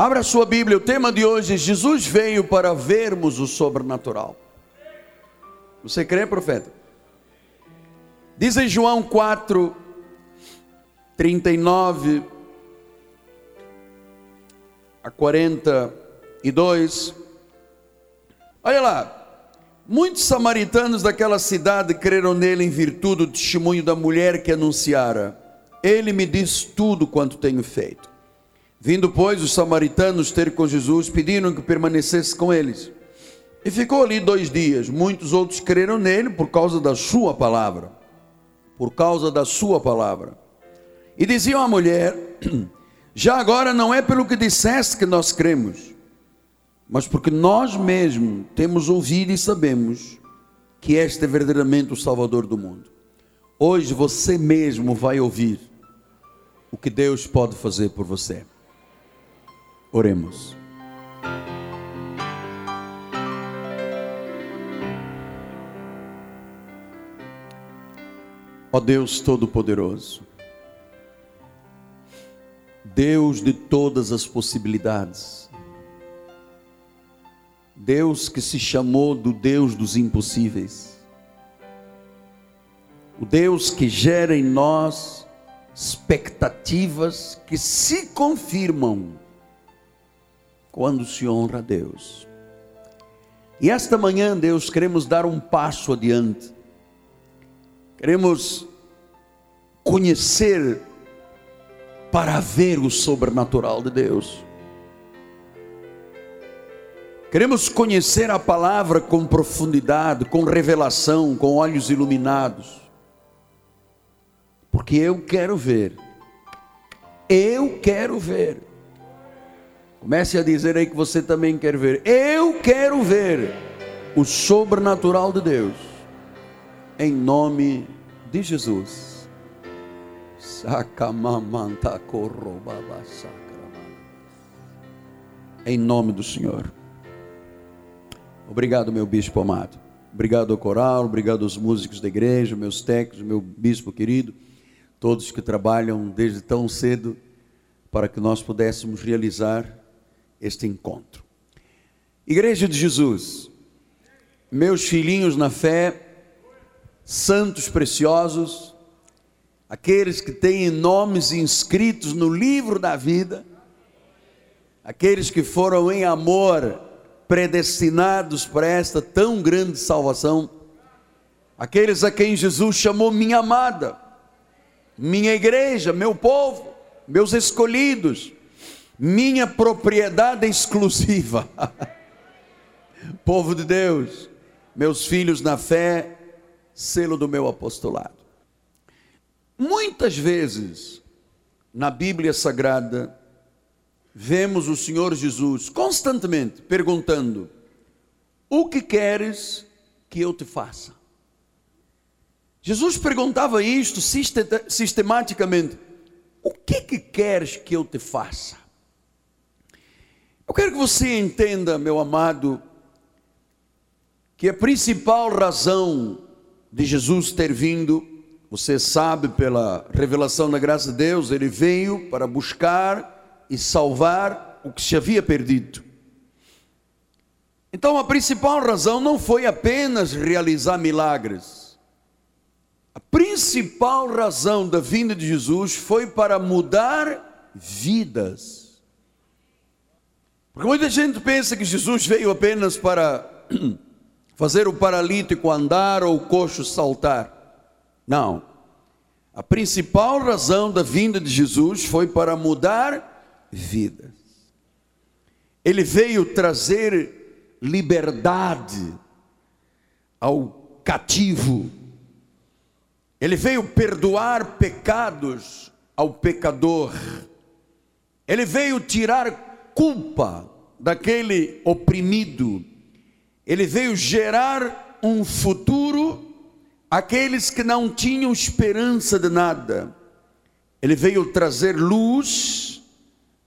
Abra sua Bíblia, o tema de hoje: Jesus veio para vermos o sobrenatural. Você crê, profeta? Diz em João 4, 39 a 42. Olha lá, muitos samaritanos daquela cidade creram nele em virtude do testemunho da mulher que anunciara: Ele me diz tudo quanto tenho feito. Vindo, pois, os samaritanos ter com Jesus, pediram que permanecesse com eles. E ficou ali dois dias. Muitos outros creram nele por causa da sua palavra. Por causa da sua palavra. E diziam à mulher: Já agora não é pelo que disseste que nós cremos, mas porque nós mesmos temos ouvido e sabemos que este é verdadeiramente o Salvador do mundo. Hoje você mesmo vai ouvir o que Deus pode fazer por você. Oremos. Ó Deus Todo-Poderoso, Deus de todas as possibilidades, Deus que se chamou do Deus dos impossíveis, o Deus que gera em nós expectativas que se confirmam quando se honra a Deus. E esta manhã, Deus, queremos dar um passo adiante. Queremos conhecer para ver o sobrenatural de Deus. Queremos conhecer a palavra com profundidade, com revelação, com olhos iluminados. Porque eu quero ver. Eu quero ver Comece a dizer aí que você também quer ver. Eu quero ver o sobrenatural de Deus. Em nome de Jesus. Em nome do Senhor. Obrigado, meu bispo amado. Obrigado ao coral, obrigado aos músicos da igreja, meus técnicos, meu bispo querido, todos que trabalham desde tão cedo para que nós pudéssemos realizar este encontro. Igreja de Jesus, meus filhinhos na fé, santos preciosos, aqueles que têm nomes inscritos no livro da vida, aqueles que foram em amor predestinados para esta tão grande salvação, aqueles a quem Jesus chamou minha amada, minha igreja, meu povo, meus escolhidos, minha propriedade exclusiva. Povo de Deus, meus filhos na fé, selo do meu apostolado. Muitas vezes na Bíblia Sagrada vemos o Senhor Jesus constantemente perguntando: O que queres que eu te faça? Jesus perguntava isto sistematicamente: O que que queres que eu te faça? Eu quero que você entenda, meu amado, que a principal razão de Jesus ter vindo, você sabe pela revelação da graça de Deus, ele veio para buscar e salvar o que se havia perdido. Então a principal razão não foi apenas realizar milagres. A principal razão da vinda de Jesus foi para mudar vidas. Porque muita gente pensa que Jesus veio apenas para fazer o paralítico andar ou o coxo saltar. Não. A principal razão da vinda de Jesus foi para mudar vidas. Ele veio trazer liberdade ao cativo. Ele veio perdoar pecados ao pecador. Ele veio tirar culpa daquele oprimido, ele veio gerar um futuro àqueles que não tinham esperança de nada. Ele veio trazer luz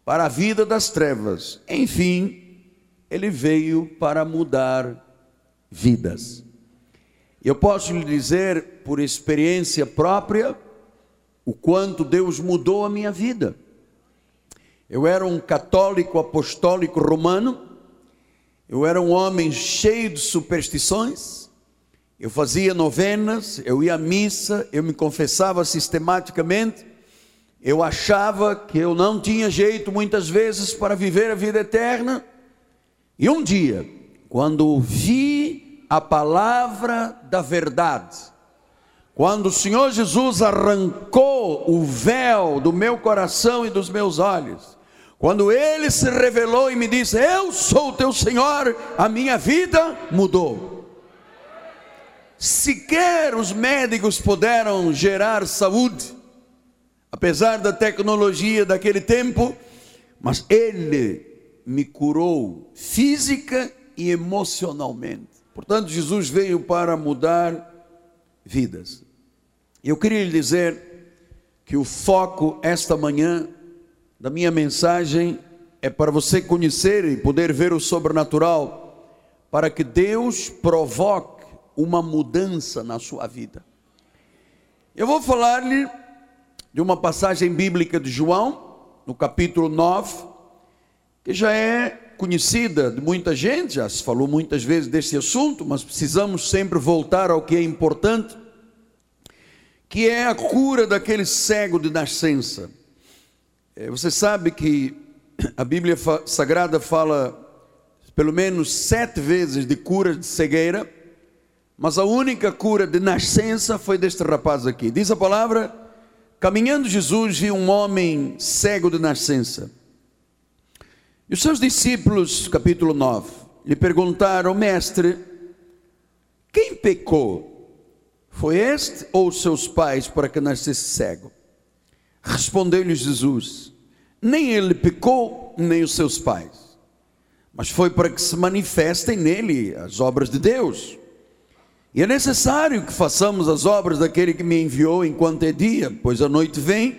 para a vida das trevas. Enfim, ele veio para mudar vidas. Eu posso lhe dizer, por experiência própria, o quanto Deus mudou a minha vida. Eu era um católico apostólico romano, eu era um homem cheio de superstições, eu fazia novenas, eu ia à missa, eu me confessava sistematicamente, eu achava que eu não tinha jeito muitas vezes para viver a vida eterna, e um dia, quando ouvi a palavra da verdade, quando o Senhor Jesus arrancou o véu do meu coração e dos meus olhos, quando ele se revelou e me disse: Eu sou o teu Senhor, a minha vida mudou. Sequer os médicos puderam gerar saúde, apesar da tecnologia daquele tempo, mas ele me curou física e emocionalmente. Portanto, Jesus veio para mudar vidas. Eu queria lhe dizer que o foco esta manhã da minha mensagem é para você conhecer e poder ver o sobrenatural, para que Deus provoque uma mudança na sua vida. Eu vou falar-lhe de uma passagem bíblica de João, no capítulo 9, que já é conhecida de muita gente, já se falou muitas vezes desse assunto, mas precisamos sempre voltar ao que é importante, que é a cura daquele cego de nascença. É, você sabe que a Bíblia Sagrada fala pelo menos sete vezes de cura de cegueira, mas a única cura de nascença foi deste rapaz aqui. Diz a palavra: caminhando Jesus viu um homem cego de nascença. E os seus discípulos, capítulo 9, lhe perguntaram, mestre, quem pecou? Foi este ou seus pais para que nascesse cego? Respondeu-lhe Jesus: Nem ele pecou, nem os seus pais, mas foi para que se manifestem nele as obras de Deus. E é necessário que façamos as obras daquele que me enviou enquanto é dia, pois a noite vem,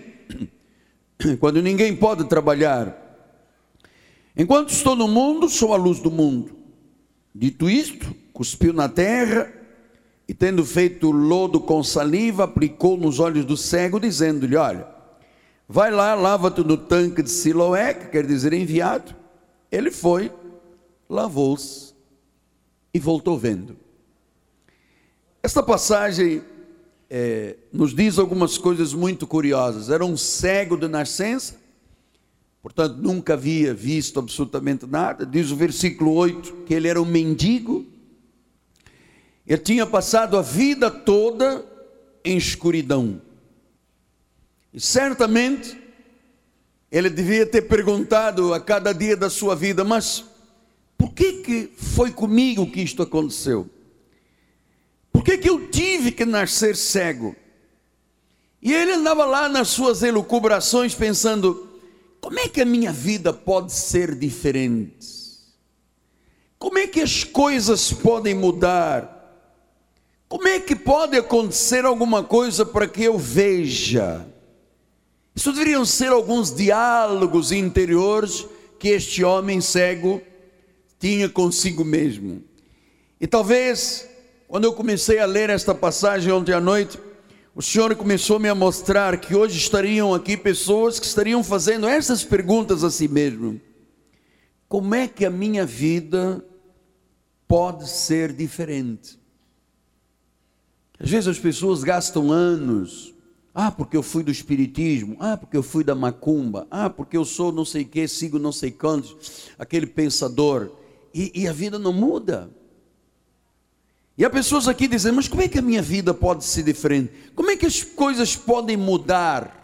quando ninguém pode trabalhar. Enquanto estou no mundo, sou a luz do mundo. Dito isto, cuspiu na terra e, tendo feito lodo com saliva, aplicou nos olhos do cego, dizendo-lhe: Olha, vai lá, lava-te no tanque de Siloé, que quer dizer enviado. Ele foi, lavou-se e voltou vendo. Esta passagem é, nos diz algumas coisas muito curiosas. Era um cego de nascença, portanto nunca havia visto absolutamente nada. Diz o versículo 8 que ele era um mendigo, ele tinha passado a vida toda em escuridão. E certamente ele devia ter perguntado a cada dia da sua vida, mas por que que foi comigo que isto aconteceu? Por que que eu tive que nascer cego? E ele andava lá nas suas elucubrações pensando: como é que a minha vida pode ser diferente? Como é que as coisas podem mudar? Como é que pode acontecer alguma coisa para que eu veja? Isso deveriam ser alguns diálogos interiores que este homem cego tinha consigo mesmo. E talvez, quando eu comecei a ler esta passagem ontem à noite, o Senhor começou -me a mostrar que hoje estariam aqui pessoas que estariam fazendo essas perguntas a si mesmo: como é que a minha vida pode ser diferente? Às vezes as pessoas gastam anos, ah, porque eu fui do espiritismo, ah, porque eu fui da macumba, ah, porque eu sou não sei o que, sigo não sei quantos, aquele pensador, e, e a vida não muda. E há pessoas aqui dizendo: Mas como é que a minha vida pode ser diferente? Como é que as coisas podem mudar?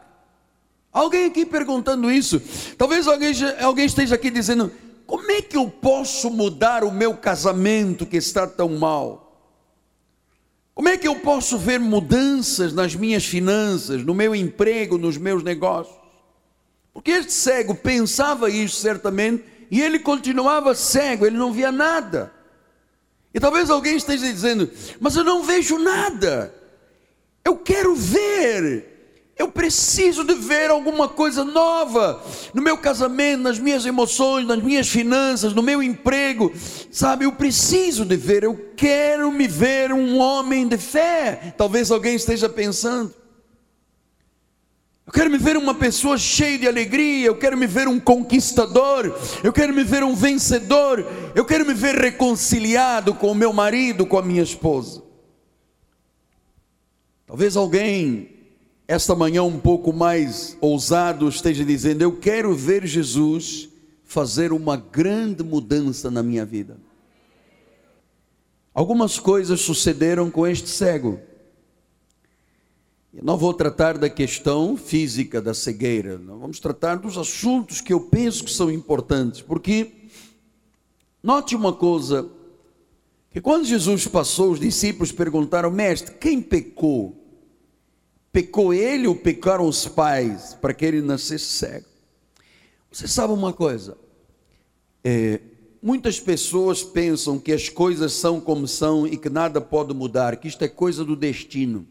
Alguém aqui perguntando isso. Talvez alguém, alguém esteja aqui dizendo: Como é que eu posso mudar o meu casamento que está tão mal? Como é que eu posso ver mudanças nas minhas finanças, no meu emprego, nos meus negócios? Porque este cego pensava isso certamente e ele continuava cego, ele não via nada. E talvez alguém esteja dizendo, mas eu não vejo nada. Eu quero ver. Eu preciso de ver alguma coisa nova no meu casamento, nas minhas emoções, nas minhas finanças, no meu emprego. Sabe, eu preciso de ver. Eu quero me ver um homem de fé. Talvez alguém esteja pensando. Eu quero me ver uma pessoa cheia de alegria, eu quero me ver um conquistador, eu quero me ver um vencedor, eu quero me ver reconciliado com o meu marido, com a minha esposa. Talvez alguém, esta manhã um pouco mais ousado, esteja dizendo: Eu quero ver Jesus fazer uma grande mudança na minha vida. Algumas coisas sucederam com este cego. Eu não vou tratar da questão física da cegueira, não vamos tratar dos assuntos que eu penso que são importantes, porque note uma coisa, que quando Jesus passou, os discípulos perguntaram, mestre, quem pecou? Pecou ele ou pecaram os pais para que ele nascesse cego? Você sabe uma coisa? É, muitas pessoas pensam que as coisas são como são e que nada pode mudar, que isto é coisa do destino.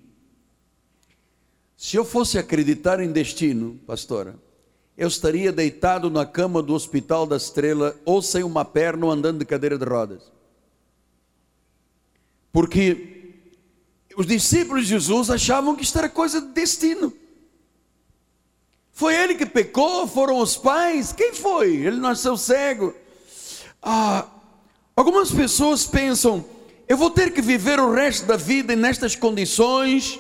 Se eu fosse acreditar em destino, pastora, eu estaria deitado na cama do Hospital da Estrela, ou sem uma perna, ou andando de cadeira de rodas. Porque os discípulos de Jesus achavam que isto era coisa de destino. Foi ele que pecou? Foram os pais? Quem foi? Ele nasceu cego. Ah, algumas pessoas pensam: eu vou ter que viver o resto da vida nestas condições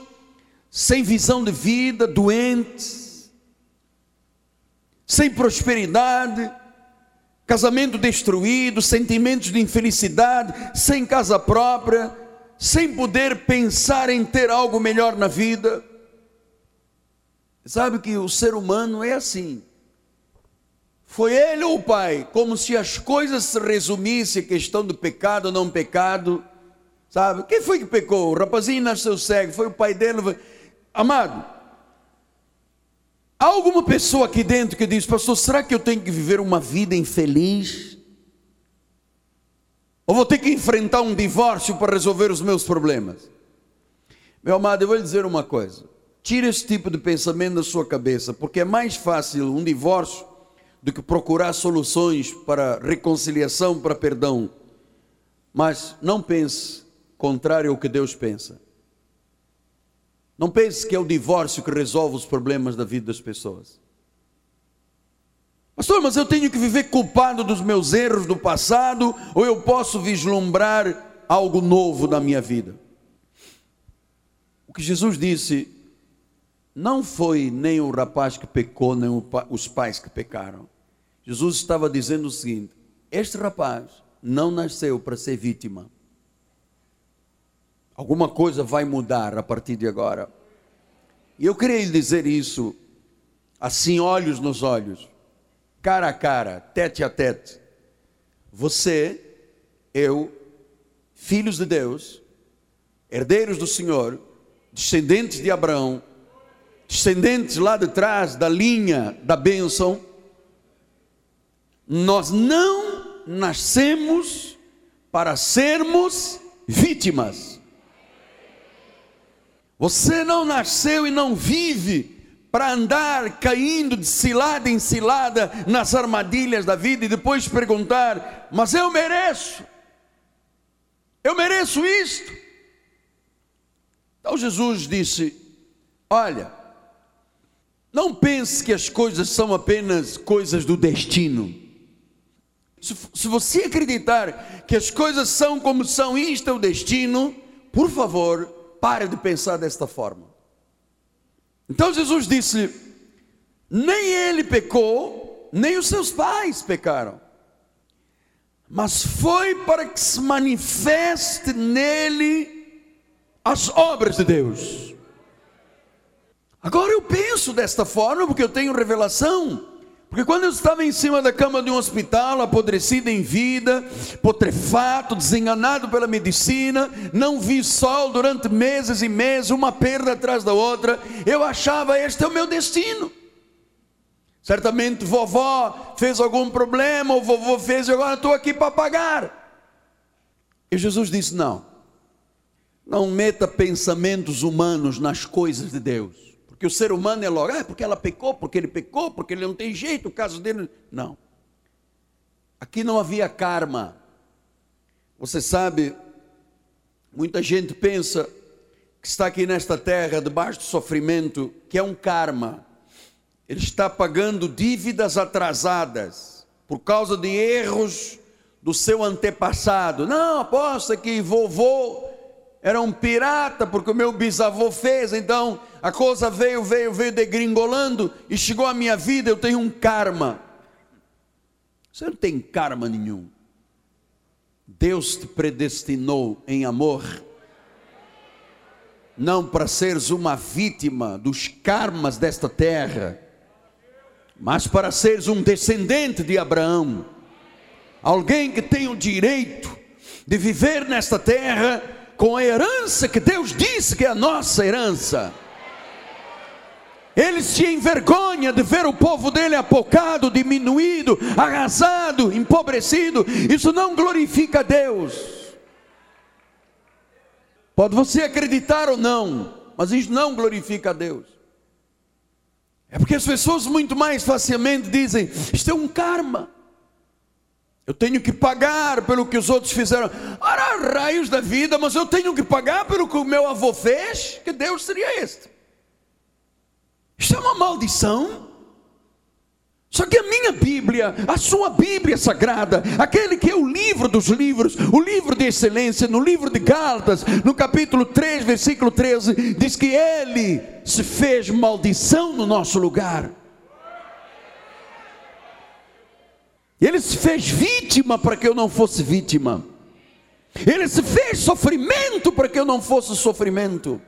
sem visão de vida, doentes, sem prosperidade, casamento destruído, sentimentos de infelicidade, sem casa própria, sem poder pensar em ter algo melhor na vida. Sabe que o ser humano é assim. Foi ele ou o pai, como se as coisas se resumissem questão do pecado ou não pecado. Sabe? Quem foi que pecou? O rapazinho nasceu cego, foi o pai dele. Amado, há alguma pessoa aqui dentro que diz, pastor, será que eu tenho que viver uma vida infeliz? Ou vou ter que enfrentar um divórcio para resolver os meus problemas? Meu amado, eu vou lhe dizer uma coisa. Tire esse tipo de pensamento da sua cabeça, porque é mais fácil um divórcio do que procurar soluções para reconciliação, para perdão. Mas não pense contrário ao que Deus pensa. Não pense que é o divórcio que resolve os problemas da vida das pessoas. Pastor, mas eu tenho que viver culpado dos meus erros do passado, ou eu posso vislumbrar algo novo na minha vida? O que Jesus disse não foi nem o rapaz que pecou, nem os pais que pecaram. Jesus estava dizendo o seguinte: este rapaz não nasceu para ser vítima. Alguma coisa vai mudar a partir de agora. E eu queria lhe dizer isso, assim, olhos nos olhos, cara a cara, tete a tete. Você, eu, filhos de Deus, herdeiros do Senhor, descendentes de Abraão, descendentes lá de trás da linha da bênção, nós não nascemos para sermos vítimas. Você não nasceu e não vive para andar caindo de cilada em cilada nas armadilhas da vida e depois perguntar: mas eu mereço, eu mereço isto. Então Jesus disse: Olha, não pense que as coisas são apenas coisas do destino. Se, se você acreditar que as coisas são como são, isto é o destino, por favor, pare de pensar desta forma. Então Jesus disse: nem ele pecou, nem os seus pais pecaram, mas foi para que se manifeste nele as obras de Deus. Agora eu penso desta forma porque eu tenho revelação. Porque quando eu estava em cima da cama de um hospital, apodrecido em vida, putrefato, desenganado pela medicina, não vi sol durante meses e meses, uma perda atrás da outra, eu achava este é o meu destino. Certamente vovó fez algum problema, ou vovô fez, e agora estou aqui para pagar. E Jesus disse: não, não meta pensamentos humanos nas coisas de Deus. Porque o ser humano é logo, ah, porque ela pecou, porque ele pecou, porque ele não tem jeito, o caso dele. Não. Aqui não havia karma. Você sabe, muita gente pensa que está aqui nesta terra, debaixo do sofrimento, que é um karma. ele está pagando dívidas atrasadas por causa de erros do seu antepassado. Não, aposta que vovô era um pirata, porque o meu bisavô fez, então a coisa veio, veio, veio degringolando e chegou à minha vida, eu tenho um karma. Você não tem karma nenhum. Deus te predestinou em amor, não para seres uma vítima dos karmas desta terra, mas para seres um descendente de Abraão, alguém que tem o direito de viver nesta terra com a herança que Deus disse que é a nossa herança. Eles se envergonham de ver o povo dele apocado, diminuído, arrasado, empobrecido. Isso não glorifica Deus. Pode você acreditar ou não, mas isso não glorifica a Deus. É porque as pessoas muito mais facilmente dizem: isto é um karma. Eu tenho que pagar pelo que os outros fizeram. Ora, raios da vida, mas eu tenho que pagar pelo que o meu avô fez? Que Deus seria este? Isto é uma maldição. Só que a minha Bíblia, a sua Bíblia sagrada, aquele que é o livro dos livros, o livro de excelência, no livro de Gálatas, no capítulo 3, versículo 13, diz que ele se fez maldição no nosso lugar. Ele se fez vítima para que eu não fosse vítima. Ele se fez sofrimento para que eu não fosse sofrimento.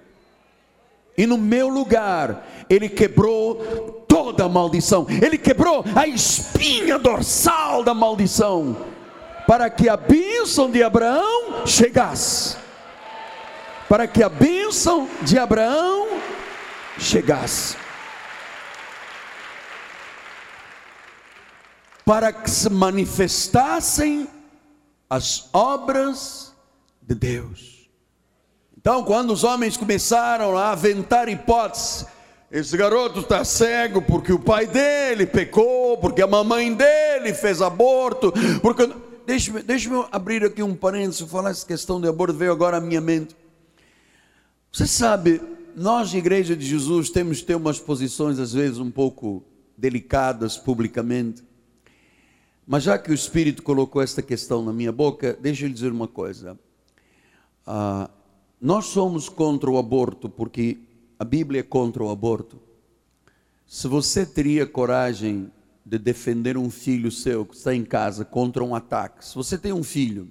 E no meu lugar, ele quebrou toda a maldição. Ele quebrou a espinha dorsal da maldição. Para que a bênção de Abraão chegasse. Para que a bênção de Abraão chegasse. Para que se manifestassem as obras de Deus. Então, quando os homens começaram a aventar hipóteses, esse garoto está cego porque o pai dele pecou, porque a mamãe dele fez aborto, porque. Deixa-me deixa abrir aqui um parênteses, falar essa questão de aborto, veio agora à minha mente. Você sabe, nós, Igreja de Jesus, temos que ter umas posições às vezes um pouco delicadas publicamente. Mas já que o Espírito colocou esta questão na minha boca, deixa eu lhe dizer uma coisa. Ah, nós somos contra o aborto porque a Bíblia é contra o aborto. Se você teria coragem de defender um filho seu que está em casa contra um ataque, se você tem um filho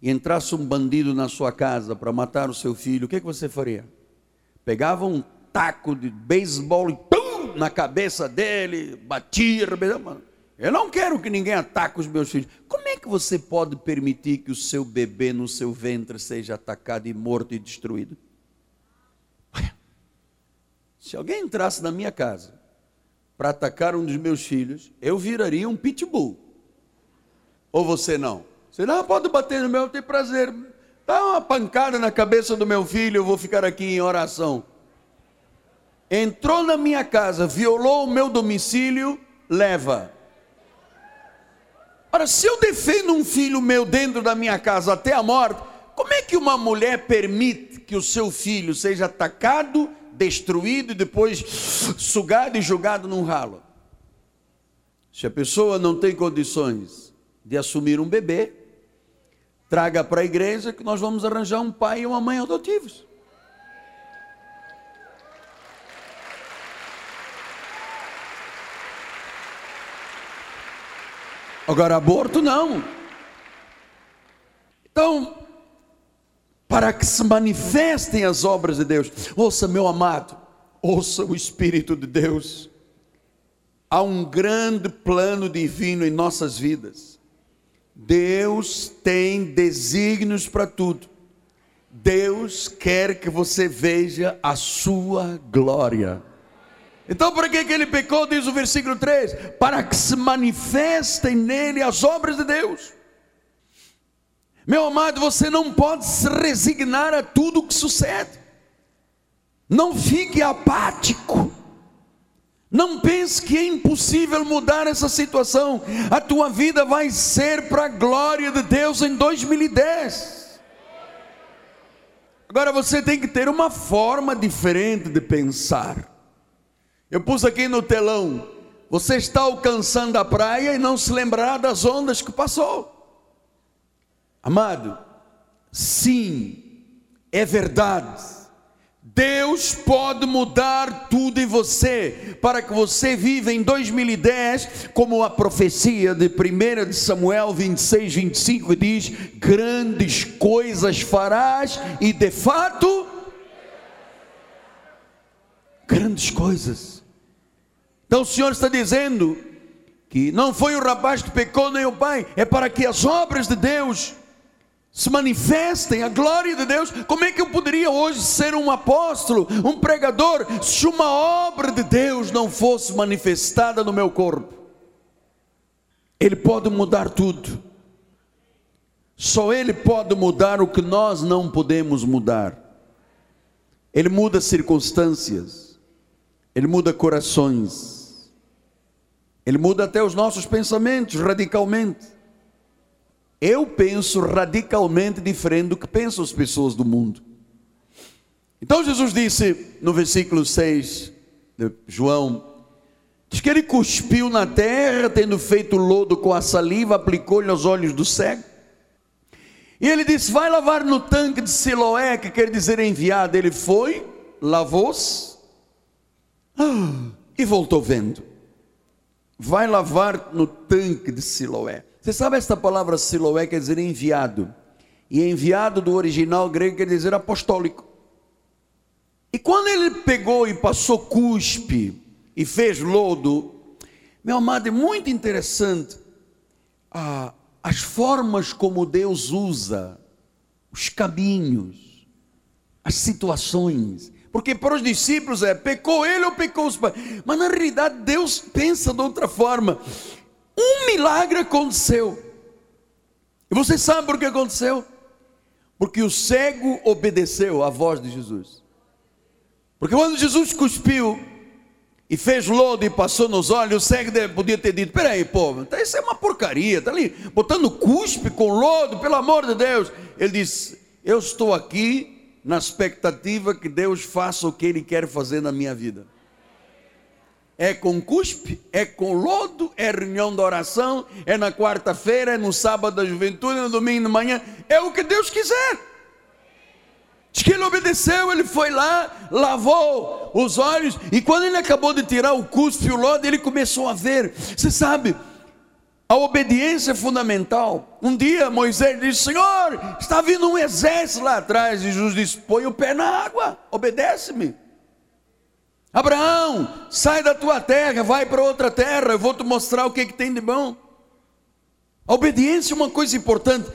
e entrasse um bandido na sua casa para matar o seu filho, o que, é que você faria? Pegava um taco de beisebol e pum, na cabeça dele, batia, mano eu não quero que ninguém ataque os meus filhos. Como é que você pode permitir que o seu bebê no seu ventre seja atacado e morto e destruído? Se alguém entrasse na minha casa para atacar um dos meus filhos, eu viraria um pitbull. Ou você não? Você não pode bater no meu, tem prazer. Dá uma pancada na cabeça do meu filho, eu vou ficar aqui em oração. Entrou na minha casa, violou o meu domicílio, leva. Ora, se eu defendo um filho meu dentro da minha casa até a morte, como é que uma mulher permite que o seu filho seja atacado, destruído e depois sugado e jogado num ralo? Se a pessoa não tem condições de assumir um bebê, traga para a igreja que nós vamos arranjar um pai e uma mãe adotivos. Agora, aborto não. Então, para que se manifestem as obras de Deus, ouça, meu amado, ouça o Espírito de Deus. Há um grande plano divino em nossas vidas. Deus tem desígnios para tudo. Deus quer que você veja a sua glória. Então, por que, que ele pecou? Diz o versículo 3: para que se manifestem nele as obras de Deus. Meu amado, você não pode se resignar a tudo o que sucede. Não fique apático. Não pense que é impossível mudar essa situação. A tua vida vai ser para a glória de Deus em 2010. Agora você tem que ter uma forma diferente de pensar. Eu pus aqui no telão. Você está alcançando a praia e não se lembrar das ondas que passou. Amado, sim, é verdade. Deus pode mudar tudo em você, para que você viva em 2010, como a profecia de 1 de Samuel 26, 25 diz: grandes coisas farás, e de fato, grandes coisas. Então o Senhor está dizendo que não foi o rapaz que pecou, nem o pai, é para que as obras de Deus se manifestem, a glória de Deus. Como é que eu poderia hoje ser um apóstolo, um pregador, se uma obra de Deus não fosse manifestada no meu corpo? Ele pode mudar tudo. Só Ele pode mudar o que nós não podemos mudar. Ele muda circunstâncias, Ele muda corações, Ele muda até os nossos pensamentos radicalmente. Eu penso radicalmente diferente do que pensam as pessoas do mundo. Então Jesus disse no versículo 6 de João: diz que ele cuspiu na terra, tendo feito lodo com a saliva, aplicou-lhe aos olhos do cego. E ele disse: Vai lavar no tanque de Siloé, que quer dizer enviado. Ele foi, lavou-se ah, e voltou vendo. Vai lavar no tanque de Siloé. Você sabe esta palavra Siloé quer dizer enviado. E enviado do original grego quer dizer apostólico. E quando ele pegou e passou cuspe e fez lodo, meu amado, é muito interessante ah, as formas como Deus usa, os caminhos, as situações. Porque para os discípulos é pecou ele ou pecou os pais. Mas na realidade Deus pensa de outra forma um milagre aconteceu. E você sabe por que aconteceu? Porque o cego obedeceu à voz de Jesus. Porque quando Jesus cuspiu e fez lodo e passou nos olhos, o cego podia ter dito: Peraí, pô, tá, isso é uma porcaria, está ali botando cuspe com lodo, pelo amor de Deus. Ele disse: Eu estou aqui na expectativa que Deus faça o que Ele quer fazer na minha vida é com cuspe, é com lodo, é reunião de oração, é na quarta-feira, é no sábado da juventude, é no domingo de manhã, é o que Deus quiser. Diz que ele obedeceu, ele foi lá, lavou os olhos, e quando ele acabou de tirar o cuspe e o lodo, ele começou a ver. Você sabe, a obediência é fundamental. Um dia Moisés disse: Senhor, está vindo um exército lá atrás. E Jesus disse: Põe o pé na água, obedece-me. Abraão, sai da tua terra, vai para outra terra, eu vou te mostrar o que, é que tem de bom. A obediência é uma coisa importante.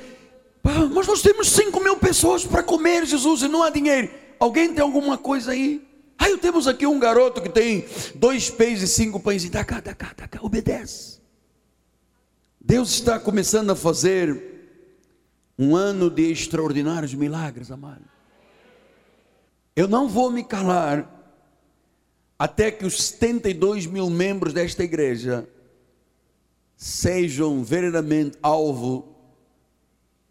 Mas nós temos 5 mil pessoas para comer, Jesus, e não há dinheiro. Alguém tem alguma coisa aí? Aí temos aqui um garoto que tem dois peixes e cinco pães. E dá cá, dá cá, dá cá, obedece. Deus está começando a fazer um ano de extraordinários milagres, amado. Eu não vou me calar até que os 72 mil membros desta igreja sejam verdadeiramente alvo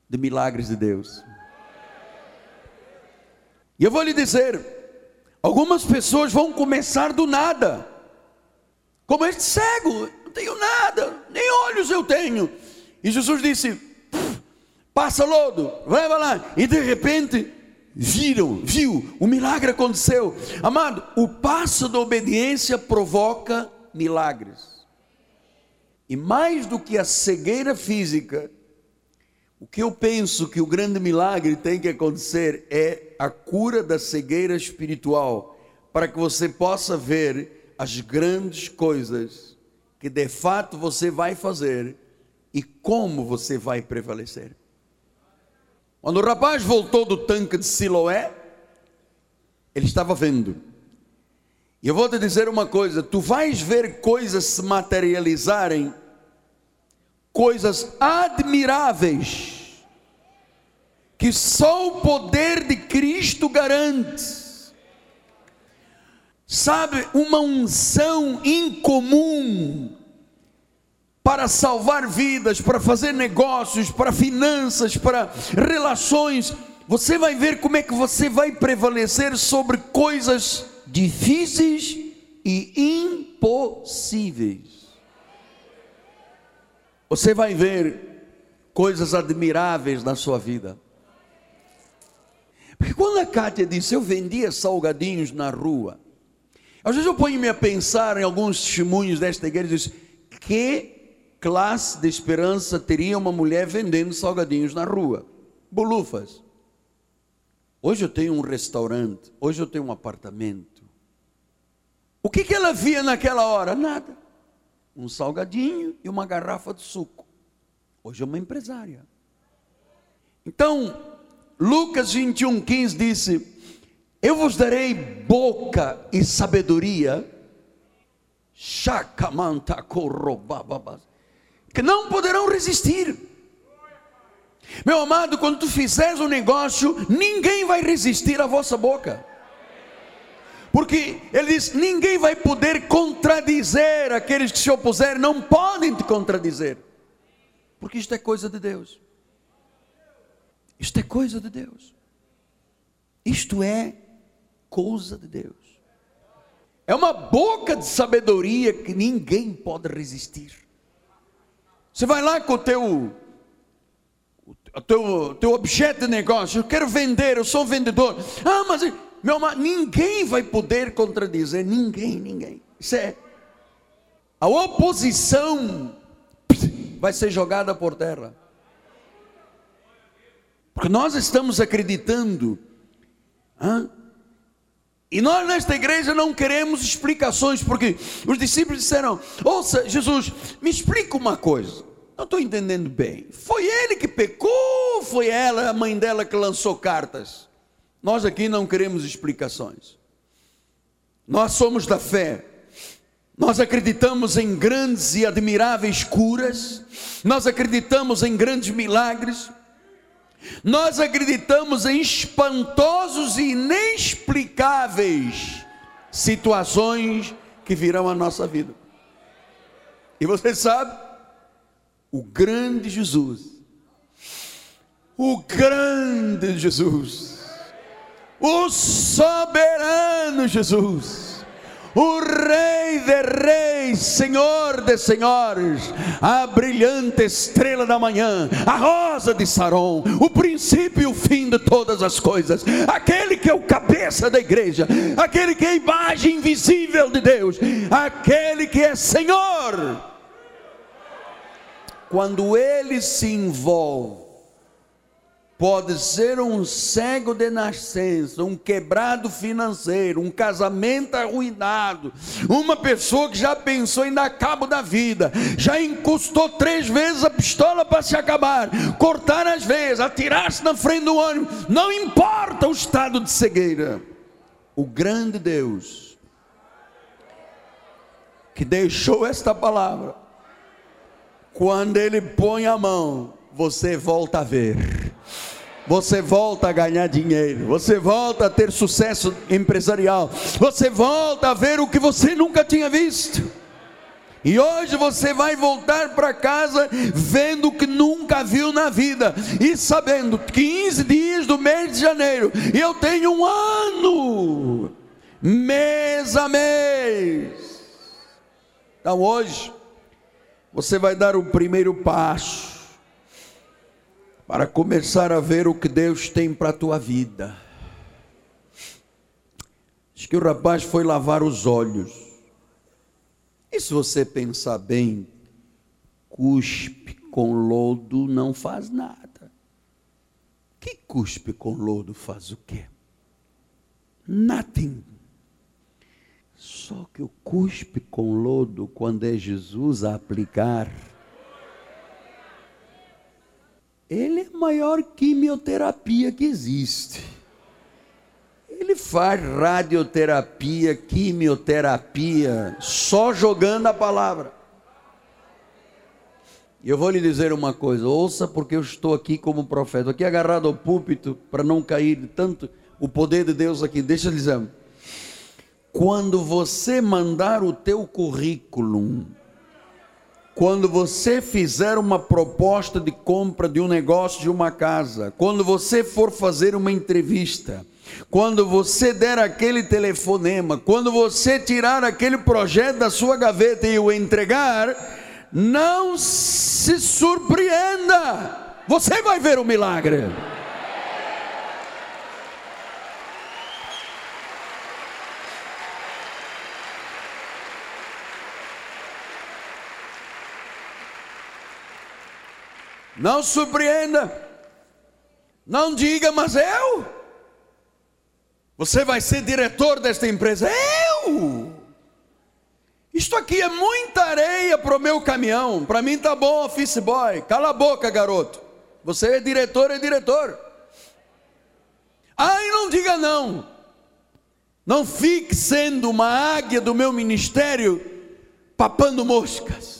de milagres de Deus. E eu vou lhe dizer: algumas pessoas vão começar do nada, como este cego, não tenho nada, nem olhos eu tenho. E Jesus disse: passa lodo, vai lá, e de repente viram, viu, o milagre aconteceu. Amado, o passo da obediência provoca milagres. E mais do que a cegueira física, o que eu penso que o grande milagre tem que acontecer é a cura da cegueira espiritual, para que você possa ver as grandes coisas que de fato você vai fazer e como você vai prevalecer. Quando o rapaz voltou do tanque de Siloé, ele estava vendo. E eu vou te dizer uma coisa: tu vais ver coisas se materializarem, coisas admiráveis, que só o poder de Cristo garante. Sabe, uma unção incomum, para salvar vidas, para fazer negócios, para finanças, para relações. Você vai ver como é que você vai prevalecer sobre coisas difíceis e impossíveis. Você vai ver coisas admiráveis na sua vida. Porque quando a Kátia disse, eu vendia salgadinhos na rua, às vezes eu ponho-me a pensar em alguns testemunhos desta igreja e diz, que classe de esperança teria uma mulher vendendo salgadinhos na rua? Bolufas. Hoje eu tenho um restaurante, hoje eu tenho um apartamento. O que, que ela via naquela hora? Nada. Um salgadinho e uma garrafa de suco. Hoje é uma empresária. Então, Lucas 21, 15 disse: Eu vos darei boca e sabedoria, que não poderão resistir. Meu amado, quando tu fizeres um negócio, ninguém vai resistir à vossa boca. Porque ele diz: ninguém vai poder contradizer aqueles que se opuserem, não podem te contradizer. Porque isto é coisa de Deus. Isto é coisa de Deus. Isto é coisa de Deus. É uma boca de sabedoria que ninguém pode resistir. Você vai lá com o teu o teu, teu objeto de negócio, eu quero vender, eu sou vendedor. Ah, mas meu ninguém vai poder contradizer, ninguém, ninguém. Isso é a oposição vai ser jogada por terra. Porque nós estamos acreditando. Hein? E nós nesta igreja não queremos explicações, porque os discípulos disseram: Ouça, Jesus, me explica uma coisa. Não estou entendendo bem. Foi ele que pecou, foi ela, a mãe dela que lançou cartas. Nós aqui não queremos explicações. Nós somos da fé. Nós acreditamos em grandes e admiráveis curas. Nós acreditamos em grandes milagres. Nós acreditamos em espantosos e inexplicáveis situações que virão à nossa vida. E você sabe, o grande Jesus, o grande Jesus, o soberano Jesus, o Rei de Senhor de Senhores, a brilhante estrela da manhã, a rosa de Saron, o princípio e o fim de todas as coisas, aquele que é o cabeça da igreja, aquele que é a imagem invisível de Deus, aquele que é Senhor. Quando ele se envolve Pode ser um cego de nascença, um quebrado financeiro, um casamento arruinado, uma pessoa que já pensou em dar cabo da vida, já encostou três vezes a pistola para se acabar, cortar as veias, atirar-se na frente do ônibus, não importa o estado de cegueira. O grande Deus que deixou esta palavra, quando Ele põe a mão, você volta a ver você volta a ganhar dinheiro, você volta a ter sucesso empresarial, você volta a ver o que você nunca tinha visto. E hoje você vai voltar para casa vendo o que nunca viu na vida. E sabendo 15 dias do mês de janeiro, eu tenho um ano, mês a mês. Então hoje você vai dar o primeiro passo para começar a ver o que Deus tem para a tua vida. Diz que o rapaz foi lavar os olhos. E se você pensar bem, cuspe com lodo não faz nada. Que cuspe com lodo faz o quê? Nothing. Só que o cuspe com lodo, quando é Jesus a aplicar, ele é a maior quimioterapia que existe. Ele faz radioterapia, quimioterapia, só jogando a palavra. E eu vou lhe dizer uma coisa, ouça porque eu estou aqui como profeta, aqui agarrado ao púlpito para não cair tanto o poder de Deus aqui. Deixa eu dizer. Quando você mandar o teu currículo quando você fizer uma proposta de compra de um negócio, de uma casa, quando você for fazer uma entrevista, quando você der aquele telefonema, quando você tirar aquele projeto da sua gaveta e o entregar, não se surpreenda, você vai ver o milagre. Não surpreenda. Não diga, mas eu. Você vai ser diretor desta empresa. Eu. Isto aqui é muita areia para o meu caminhão. Para mim tá bom, office boy. Cala a boca, garoto. Você é diretor, é diretor. Ai, não diga não. Não fique sendo uma águia do meu ministério papando moscas.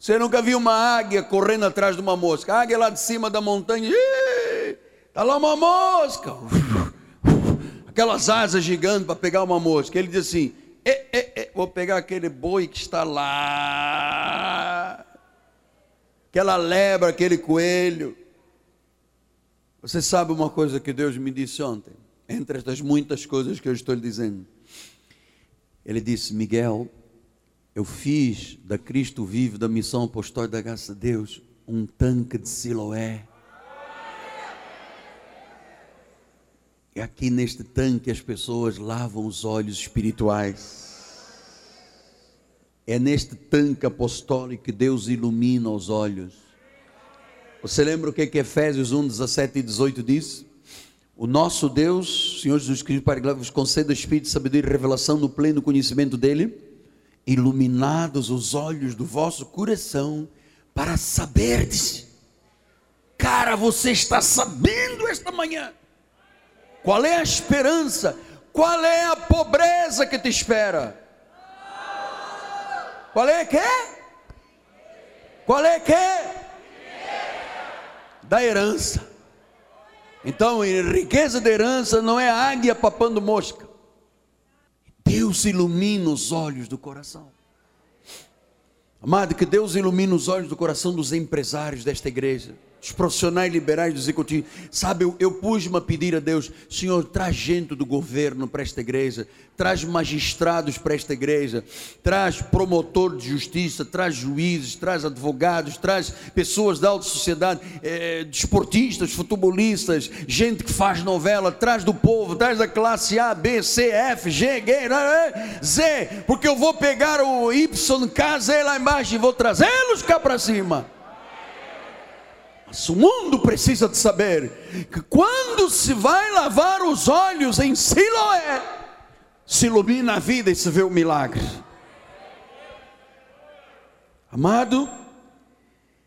Você nunca viu uma águia correndo atrás de uma mosca? A águia lá de cima da montanha, está lá uma mosca. Aquelas asas gigantes para pegar uma mosca. Ele diz assim: e, e, e, vou pegar aquele boi que está lá, aquela lebra, aquele coelho. Você sabe uma coisa que Deus me disse ontem, entre estas muitas coisas que eu estou lhe dizendo. Ele disse: Miguel, eu fiz da Cristo Vivo, da missão apostólica da graça de Deus, um tanque de Siloé. E aqui neste tanque as pessoas lavam os olhos espirituais. É neste tanque apostólico que Deus ilumina os olhos. Você lembra o que, é que Efésios 1, 17 e 18 diz? O nosso Deus, Senhor Jesus Cristo, Pai, vos conceda espírito de sabedoria e revelação no pleno conhecimento dEle iluminados os olhos do vosso coração para saberdes. Cara, você está sabendo esta manhã qual é a esperança, qual é a pobreza que te espera. Qual é que? Qual é que? Da herança. Então, riqueza da herança não é águia papando mosca. Deus ilumina os olhos do coração. Amado, que Deus ilumine os olhos do coração dos empresários desta igreja os profissionais liberais do executivo. Sabe, eu, eu pus-me a pedir a Deus, Senhor, traz gente do governo para esta igreja, traz magistrados para esta igreja, traz promotor de justiça, traz juízes, traz advogados, traz pessoas da alta sociedade, eh, desportistas, futebolistas, gente que faz novela, traz do povo, traz da classe A, B, C, F, G, G, Z, porque eu vou pegar o Y, K, Z lá embaixo e vou trazê-los cá para cima. Mas o mundo precisa de saber que quando se vai lavar os olhos em Siloé, se ilumina a vida e se vê o milagre. Amado,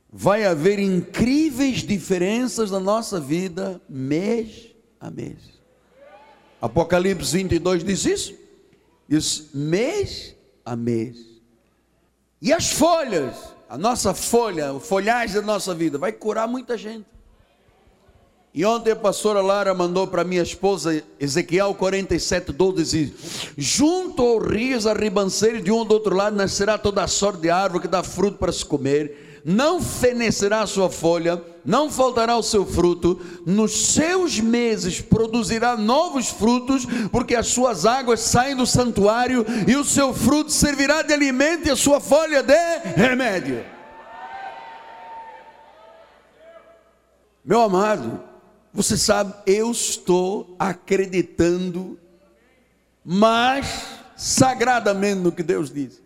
vai haver incríveis diferenças na nossa vida mês a mês. Apocalipse 22 diz isso? Diz mês a mês. E as folhas a nossa folha, o folhagem da nossa vida, vai curar muita gente. E ontem a pastora Lara mandou para minha esposa, Ezequiel 47, 12, diz: Junto aos rios, a ribanceira de um do outro lado, nascerá toda a sorte de árvore que dá fruto para se comer, não fenecerá a sua folha, não faltará o seu fruto, nos seus meses produzirá novos frutos, porque as suas águas saem do santuário, e o seu fruto servirá de alimento e a sua folha de remédio. Meu amado, você sabe, eu estou acreditando mais sagradamente no que Deus diz.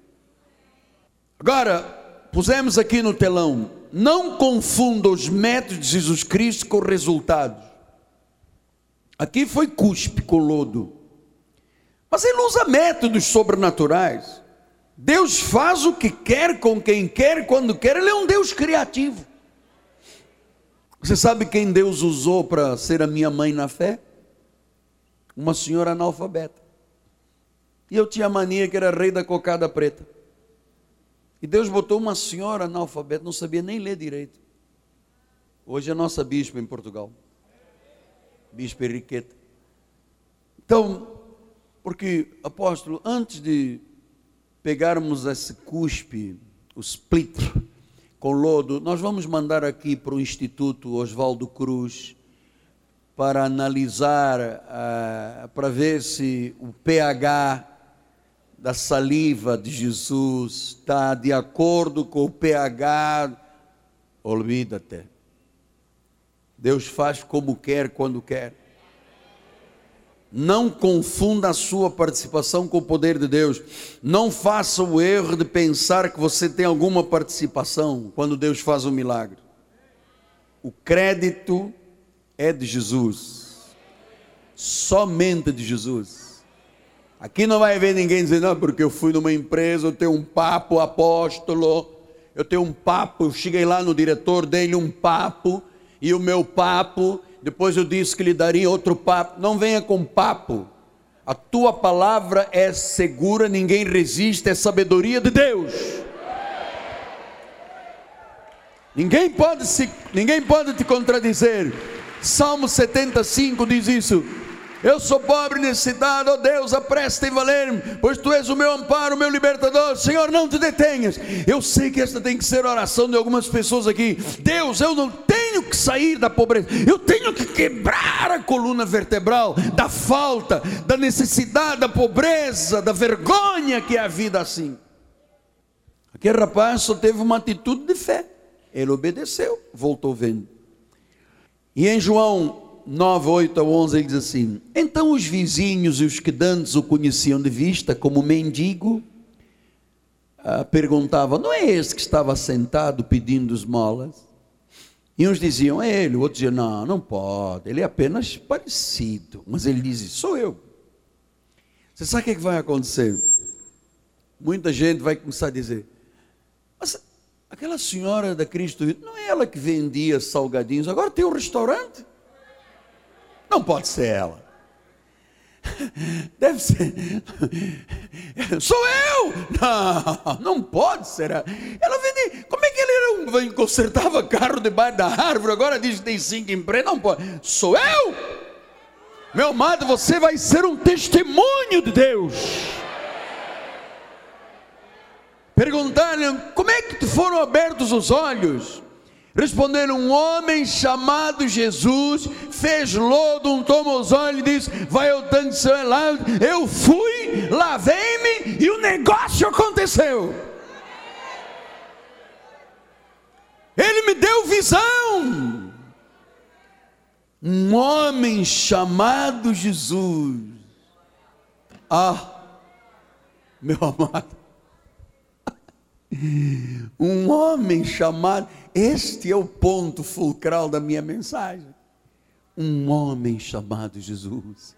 Agora, pusemos aqui no telão, não confunda os métodos de Jesus Cristo com resultados. Aqui foi cuspe com lodo. Mas ele usa métodos sobrenaturais. Deus faz o que quer com quem quer, quando quer. Ele é um Deus criativo. Você sabe quem Deus usou para ser a minha mãe na fé? Uma senhora analfabeta. E eu tinha mania que era rei da cocada preta. E Deus botou uma senhora analfabeta, não sabia nem ler direito. Hoje é nossa bispa em Portugal. Bispa Henriqueta. Então, porque, apóstolo, antes de pegarmos esse cuspe, o splitter, com lodo, nós vamos mandar aqui para o Instituto Oswaldo Cruz para analisar, uh, para ver se o pH da saliva de Jesus está de acordo com o pH. Olvida-te. Deus faz como quer, quando quer. Não confunda a sua participação com o poder de Deus. Não faça o erro de pensar que você tem alguma participação quando Deus faz um milagre. O crédito é de Jesus. Somente de Jesus. Aqui não vai haver ninguém dizendo, não, porque eu fui numa empresa, eu tenho um papo apóstolo, eu tenho um papo, eu cheguei lá no diretor, dei-lhe um papo, e o meu papo, depois eu disse que lhe daria outro papo. Não venha com papo. A tua palavra é segura, ninguém resiste, é sabedoria de Deus. Ninguém pode, se, ninguém pode te contradizer. Salmo 75 diz isso. Eu sou pobre necessitado, ó oh Deus, apresta em valer-me, pois tu és o meu amparo, o meu libertador. Senhor, não te detenhas. Eu sei que esta tem que ser a oração de algumas pessoas aqui. Deus, eu não tenho que sair da pobreza, eu tenho que quebrar a coluna vertebral da falta, da necessidade, da pobreza, da vergonha que é a vida assim. Aquele rapaz só teve uma atitude de fé. Ele obedeceu, voltou vendo. E em João 9, 8 a 11 ele diz assim: Então os vizinhos e os que dantes o conheciam de vista como mendigo, ah, perguntavam: Não é esse que estava sentado pedindo esmolas? E uns diziam: É ele, o outro Não, não pode, ele é apenas parecido. Mas ele diz: Sou eu. Você sabe o que, é que vai acontecer? Muita gente vai começar a dizer: Mas Aquela senhora da Cristo, não é ela que vendia salgadinhos, agora tem um restaurante? Não pode ser ela. Deve ser. Sou eu! Não, não pode ser ela. Ela vende. Como é que ele era um, consertava carro debaixo da árvore, agora diz que tem cinco empregos? Não pode. Sou eu! Meu amado, você vai ser um testemunho de Deus. Perguntaram: como é que foram abertos os olhos? Responderam: um homem chamado Jesus fez lodo, untou os olhos e disse: Vai ao tanque de lado. Eu fui, lavei-me e o negócio aconteceu. Ele me deu visão. Um homem chamado Jesus. Ah, meu amado. Um homem chamado, este é o ponto fulcral da minha mensagem. Um homem chamado Jesus.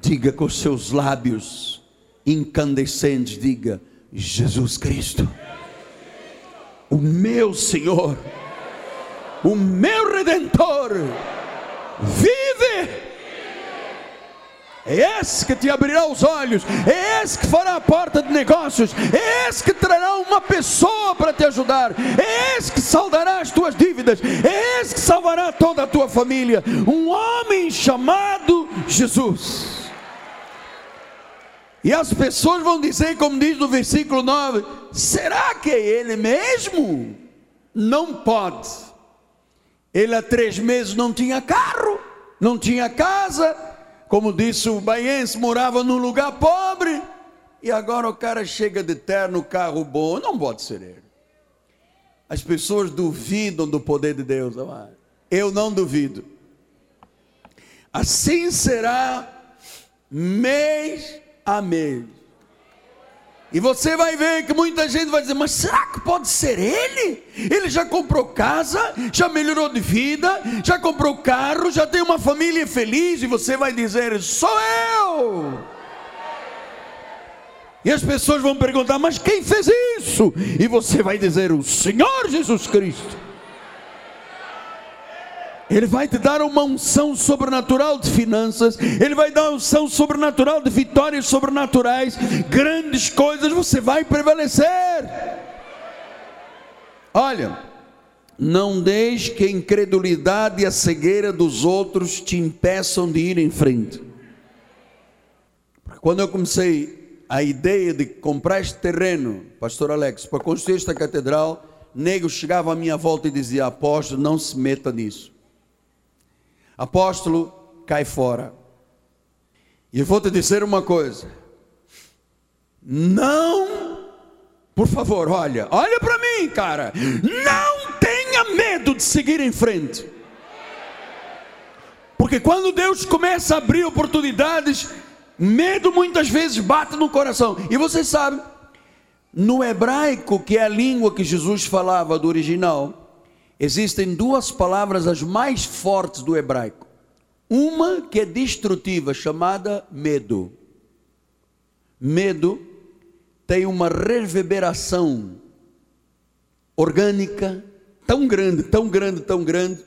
Diga com seus lábios incandescentes, diga: Jesus Cristo, o meu Senhor, o meu Redentor, vive é esse que te abrirá os olhos, é esse que fará a porta de negócios, é esse que trará uma pessoa para te ajudar, é esse que saldará as tuas dívidas, é esse que salvará toda a tua família. Um homem chamado Jesus. E as pessoas vão dizer, como diz no versículo 9: será que é ele mesmo? Não pode. Ele há três meses não tinha carro, não tinha casa, como disse o baiense, morava num lugar pobre, e agora o cara chega de terno, carro bom, não pode ser ele. As pessoas duvidam do poder de Deus, amado. Eu não duvido. Assim será mês a mês. E você vai ver que muita gente vai dizer: Mas será que pode ser ele? Ele já comprou casa, já melhorou de vida, já comprou carro, já tem uma família feliz. E você vai dizer: Sou eu. E as pessoas vão perguntar: Mas quem fez isso? E você vai dizer: O Senhor Jesus Cristo. Ele vai te dar uma unção sobrenatural de finanças, Ele vai dar uma unção sobrenatural de vitórias sobrenaturais, grandes coisas, você vai prevalecer. Olha, não deixe que a incredulidade e a cegueira dos outros te impeçam de ir em frente. Quando eu comecei a ideia de comprar este terreno, Pastor Alex, para construir esta catedral, nego chegava à minha volta e dizia: Apóstolo, não se meta nisso. Apóstolo, cai fora. E vou te dizer uma coisa. Não, por favor, olha, olha para mim, cara. Não tenha medo de seguir em frente. Porque quando Deus começa a abrir oportunidades, medo muitas vezes bate no coração. E você sabe, no hebraico, que é a língua que Jesus falava do original, existem duas palavras as mais fortes do hebraico. Uma que é destrutiva, chamada medo. Medo tem uma reverberação orgânica tão grande, tão grande, tão grande,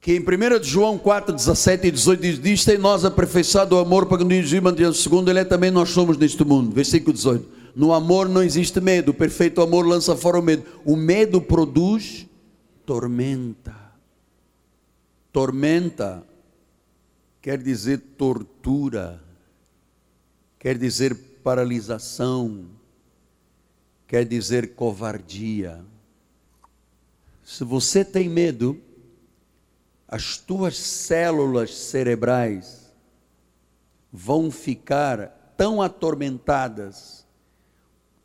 que em 1 João 4, 17 e 18 diz, diz tem nós aperfeiçoado o amor para que nos mantenhamos segundo ele é também nós somos neste mundo. Versículo 18. No amor não existe medo, o perfeito amor lança fora o medo. O medo produz tormenta. Tormenta quer dizer tortura, quer dizer paralisação, quer dizer covardia. Se você tem medo, as tuas células cerebrais vão ficar tão atormentadas,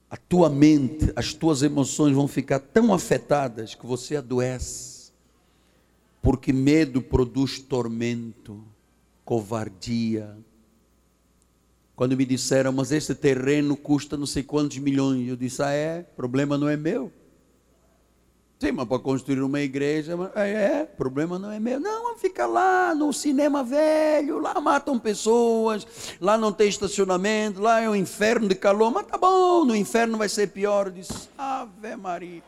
a tua mente, as tuas emoções vão ficar tão afetadas que você adoece, porque medo produz tormento covardia. Quando me disseram, mas esse terreno custa não sei quantos milhões, eu disse, ah é? Problema não é meu. Sim, mas para construir uma igreja, é, é, problema não é meu. Não, fica lá no cinema velho, lá matam pessoas, lá não tem estacionamento, lá é um inferno de calor, mas tá bom, no inferno vai ser pior. Eu disse, Ave Maria.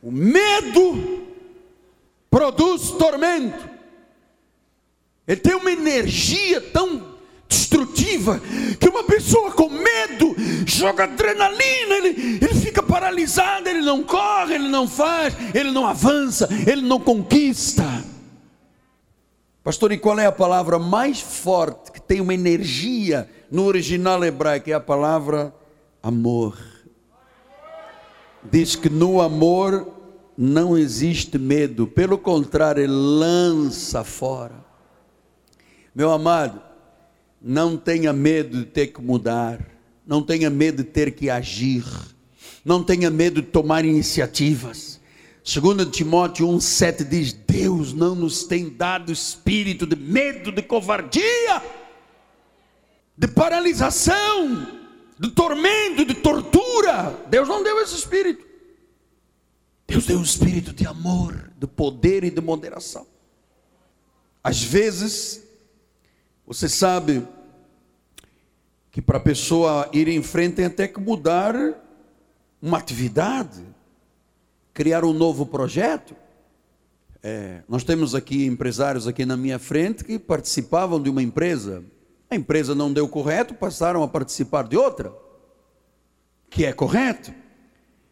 O medo produz tormento. Ele tem uma energia tão destrutiva que uma pessoa com medo joga adrenalina, ele, ele fica paralisado, ele não corre, ele não faz, ele não avança, ele não conquista. Pastor, e qual é a palavra mais forte que tem uma energia no original hebraico? É a palavra amor. Diz que no amor não existe medo, pelo contrário, ele lança fora. Meu amado, não tenha medo de ter que mudar, não tenha medo de ter que agir, não tenha medo de tomar iniciativas. Segundo Timóteo 1,7 diz: Deus não nos tem dado espírito de medo, de covardia, de paralisação, de tormento, de tortura. Deus não deu esse espírito. Deus deu um espírito de amor, de poder e de moderação. Às vezes, você sabe que para a pessoa ir em frente tem até que mudar uma atividade, criar um novo projeto. É, nós temos aqui empresários aqui na minha frente que participavam de uma empresa. A empresa não deu correto, passaram a participar de outra, que é correto.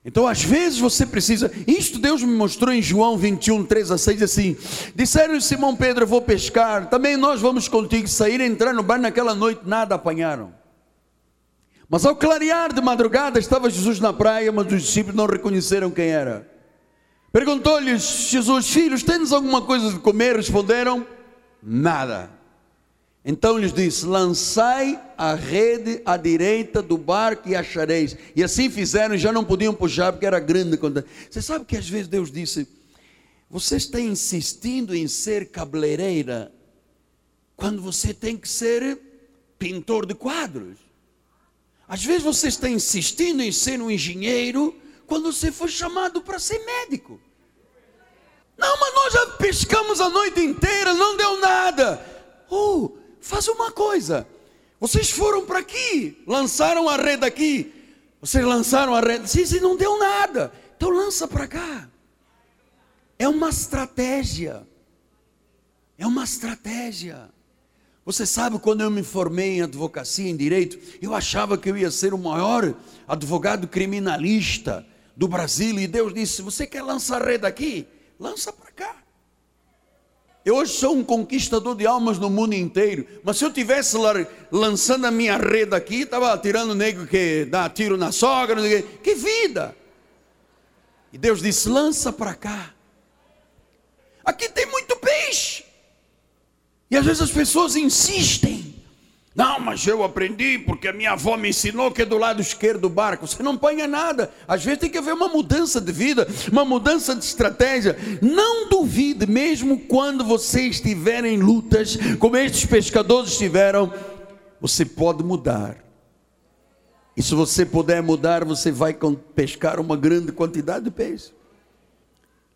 Então, às vezes você precisa. Isto Deus me mostrou em João 21, 3 a 6, assim: Disseram Simão Pedro, vou pescar, também nós vamos contigo. Sair entrar no bar naquela noite, nada apanharam. Mas ao clarear de madrugada, estava Jesus na praia, mas os discípulos não reconheceram quem era. Perguntou-lhes Jesus, filhos, tens alguma coisa de comer? Responderam: Nada. Então lhes disse: Lançai a rede à direita do barco e achareis. E assim fizeram, e já não podiam puxar porque era grande. Você sabe que às vezes Deus disse: Você está insistindo em ser cabeleireira quando você tem que ser pintor de quadros. Às vezes você está insistindo em ser um engenheiro quando você foi chamado para ser médico. Não, mas nós já pescamos a noite inteira, não deu nada. Oh, faz uma coisa. Vocês foram para aqui, lançaram a rede aqui. Vocês lançaram a rede, sim, sim, não deu nada. Então lança para cá. É uma estratégia. É uma estratégia. Você sabe, quando eu me formei em advocacia, em direito, eu achava que eu ia ser o maior advogado criminalista do Brasil. E Deus disse: Você quer lançar rede aqui? Lança para. Eu hoje sou um conquistador de almas no mundo inteiro, mas se eu tivesse lançando a minha rede aqui, estava tirando o negro que dá tiro na sogra, que vida! E Deus disse: lança para cá. Aqui tem muito peixe. E às vezes as pessoas insistem. Não, mas eu aprendi porque a minha avó me ensinou que é do lado esquerdo do barco. Você não apanha nada. Às vezes tem que haver uma mudança de vida, uma mudança de estratégia. Não duvide, mesmo quando você estiver em lutas, como estes pescadores estiveram, você pode mudar. E se você puder mudar, você vai pescar uma grande quantidade de peixe.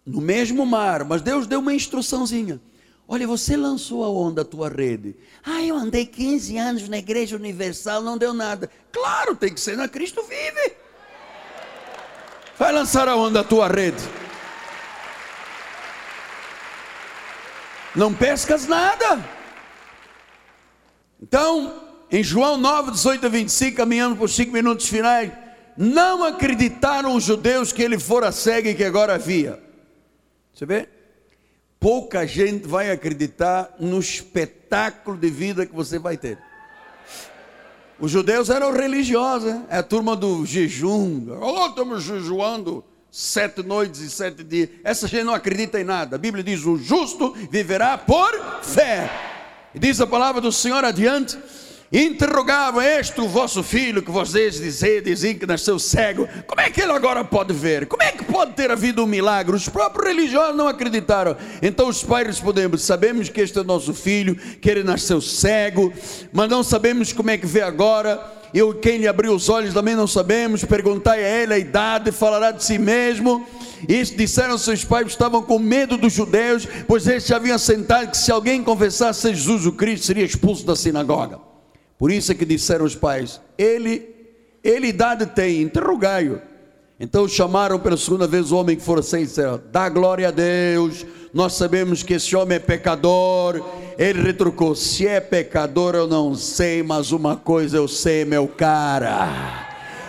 No mesmo mar, mas Deus deu uma instruçãozinha. Olha, você lançou aonde a tua rede? Ah, eu andei 15 anos na Igreja Universal, não deu nada. Claro, tem que ser na Cristo Vive. Vai lançar aonde a tua rede? Não pescas nada. Então, em João 9, 18 a 25, caminhando por cinco minutos finais, não acreditaram os judeus que ele fora cego e que agora via. Você vê? Pouca gente vai acreditar no espetáculo de vida que você vai ter. Os judeus eram religiosos, é a turma do jejum. Oh, estamos jejuando sete noites e sete dias. Essa gente não acredita em nada. A Bíblia diz: o justo viverá por fé. E diz a palavra do Senhor adiante interrogavam este o vosso filho que vocês dizem que nasceu cego, como é que ele agora pode ver? Como é que pode ter havido um milagre? Os próprios religiosos não acreditaram. Então os pais respondemos: sabemos que este é nosso filho, que ele nasceu cego, mas não sabemos como é que vê agora. Eu, quem lhe abriu os olhos também não sabemos. Perguntai a ele a idade, falará de si mesmo. Isso disseram seus pais, estavam com medo dos judeus, pois eles já haviam sentado que se alguém confessasse Jesus o Cristo, seria expulso da sinagoga. Por isso é que disseram os pais: Ele, ele idade tem, interrogai-o. Então chamaram pela segunda vez o homem que fora sem disseram: Dá glória a Deus, nós sabemos que esse homem é pecador. Ele retrucou: Se é pecador eu não sei, mas uma coisa eu sei, meu cara.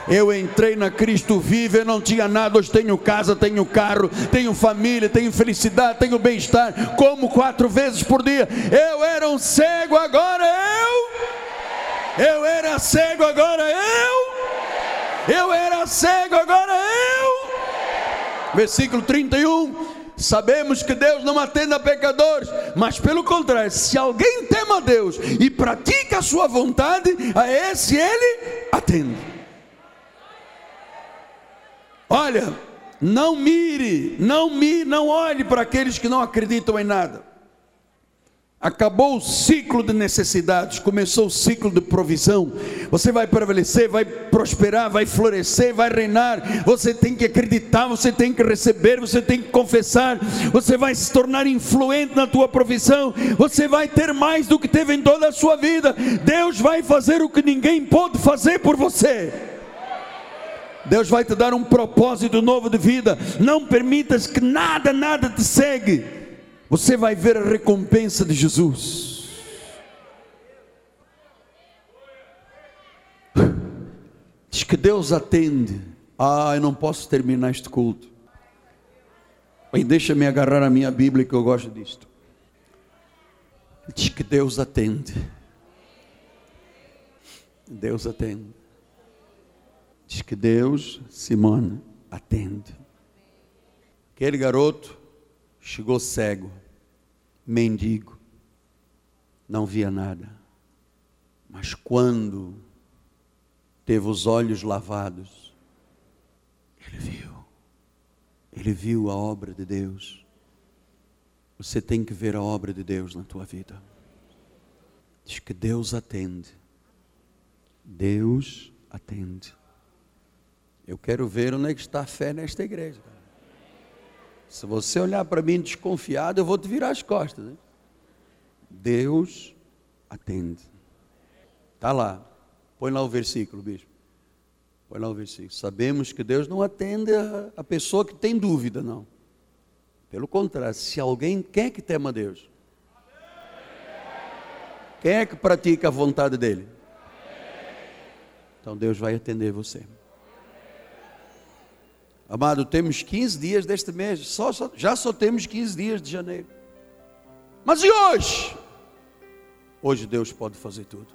Eu entrei na Cristo vivo, eu não tinha nada, hoje tenho casa, tenho carro, tenho família, tenho felicidade, tenho bem-estar, como quatro vezes por dia. Eu era um cego, agora eu eu era cego, agora eu. Eu era cego, agora eu. Versículo 31. Sabemos que Deus não atende a pecadores, mas pelo contrário, se alguém tema a Deus e pratica a sua vontade, a esse ele atende. Olha, não mire, não mire, não olhe para aqueles que não acreditam em nada. Acabou o ciclo de necessidades, começou o ciclo de provisão. Você vai prevalecer, vai prosperar, vai florescer, vai reinar. Você tem que acreditar, você tem que receber, você tem que confessar. Você vai se tornar influente na tua profissão. Você vai ter mais do que teve em toda a sua vida. Deus vai fazer o que ninguém pode fazer por você. Deus vai te dar um propósito novo de vida. Não permitas que nada, nada te segue você vai ver a recompensa de Jesus. Diz que Deus atende. Ah, eu não posso terminar este culto. E deixa-me agarrar a minha Bíblia que eu gosto disto. Diz que Deus atende. Deus atende. Diz que Deus, Simone, atende. Aquele garoto chegou cego, mendigo, não via nada. Mas quando teve os olhos lavados, ele viu. Ele viu a obra de Deus. Você tem que ver a obra de Deus na tua vida. Diz que Deus atende. Deus atende. Eu quero ver onde é que está a fé nesta igreja. Se você olhar para mim desconfiado, eu vou te virar as costas. Hein? Deus atende. Está lá. Põe lá o versículo, bispo. Põe lá o versículo. Sabemos que Deus não atende a, a pessoa que tem dúvida, não. Pelo contrário, se alguém quer que tema Deus, quem é que pratica a vontade dele? Então Deus vai atender você. Amado, temos 15 dias deste mês, só, só, já só temos 15 dias de janeiro. Mas e hoje? Hoje Deus pode fazer tudo.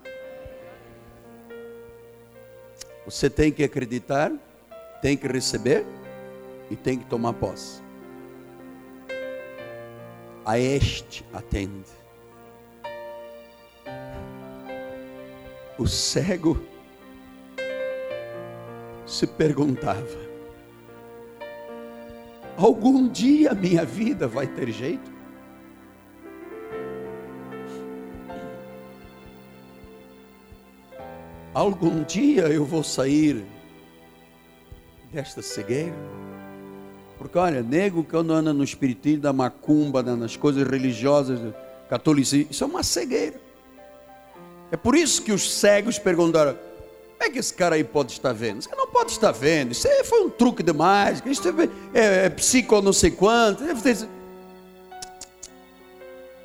Você tem que acreditar, tem que receber e tem que tomar posse. a este atende. O cego se perguntava: algum dia minha vida vai ter jeito? Algum dia eu vou sair desta cegueira? Porque olha, nego que anda no espiritismo da macumba, nas coisas religiosas, catolicismo, isso é uma cegueira. É por isso que os cegos perguntaram: como é que esse cara aí pode estar vendo? Você não pode estar vendo. Isso aí foi um truque demais. Isso é, é, é psico não sei quanto.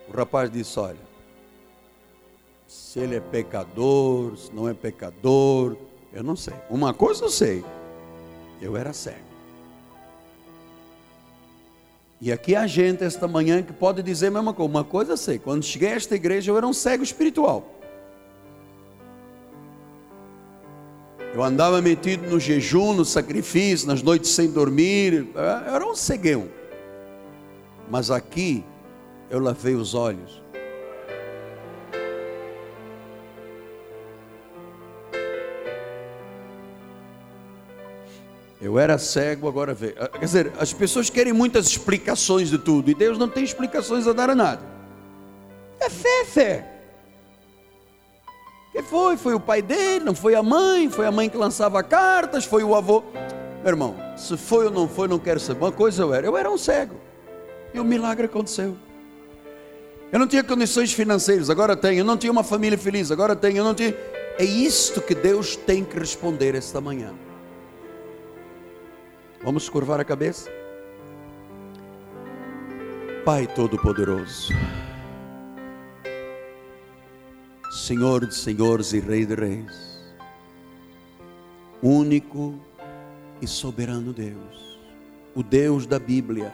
O rapaz disse: olha, se ele é pecador, se não é pecador, eu não sei. Uma coisa eu sei. Eu era cego. E aqui há gente esta manhã que pode dizer a mesma coisa. Uma coisa eu sei. Quando cheguei a esta igreja, eu era um cego espiritual. Eu andava metido no jejum, no sacrifício, nas noites sem dormir. Eu era um ceguão. Mas aqui eu lavei os olhos. Eu era cego, agora vê. Ah, quer dizer, as pessoas querem muitas explicações de tudo, e Deus não tem explicações a dar a nada. É fé, fé. Quem foi? Foi o pai dele, não foi a mãe, foi a mãe que lançava cartas, foi o avô. Meu irmão, se foi ou não foi, não quero saber. Uma coisa eu era, eu era um cego. E o milagre aconteceu. Eu não tinha condições financeiras, agora tenho. Eu não tinha uma família feliz, agora tenho. Eu não tinha. É isto que Deus tem que responder esta manhã. Vamos curvar a cabeça? Pai Todo-Poderoso. Senhor de senhores e Rei de reis, único e soberano Deus, o Deus da Bíblia,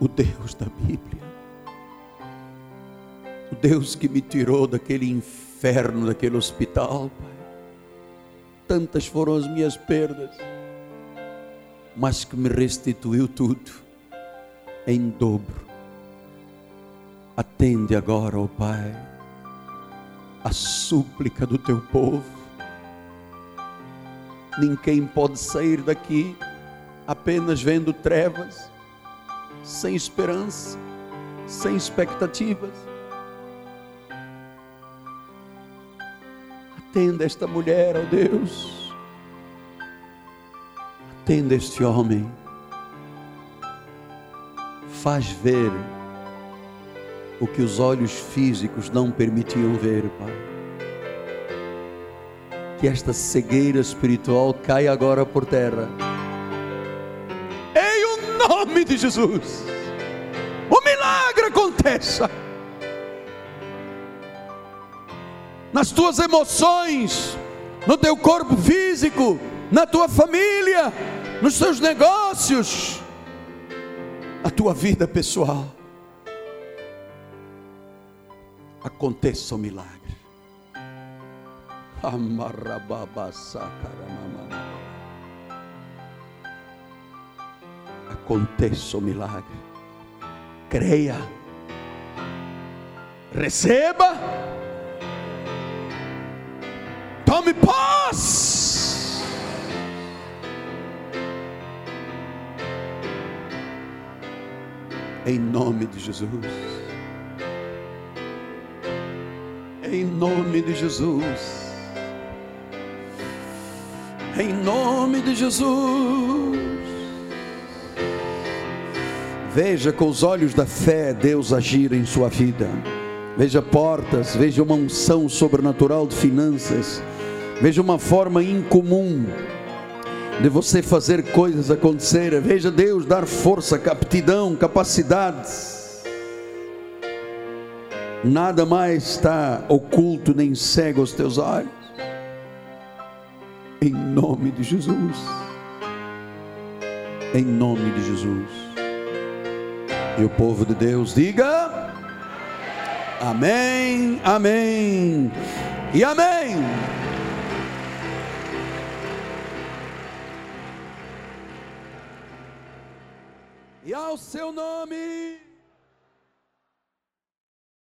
o Deus da Bíblia, o Deus que me tirou daquele inferno, daquele hospital, Pai. Tantas foram as minhas perdas, mas que me restituiu tudo em dobro Atende agora, ó oh Pai, a súplica do teu povo. Ninguém pode sair daqui apenas vendo trevas, sem esperança, sem expectativas. Atenda esta mulher, ó oh Deus. Atenda este homem. Faz ver o que os olhos físicos não permitiam ver, Pai. Que esta cegueira espiritual caia agora por terra. Em o nome de Jesus. O milagre aconteça. Nas tuas emoções, no teu corpo físico, na tua família, nos teus negócios, na tua vida pessoal aconteça o milagre. Aconteça o milagre. Creia. Receba. Tome paz. Em nome de Jesus. Em nome de Jesus. Em nome de Jesus. Veja com os olhos da fé Deus agir em sua vida. Veja portas, veja uma unção sobrenatural de finanças. Veja uma forma incomum de você fazer coisas acontecerem. Veja Deus dar força, aptidão, capacidades nada mais está oculto nem cego aos teus olhos. Em nome de Jesus. Em nome de Jesus. E o povo de Deus diga: Amém, Amém e Amém. E ao seu nome.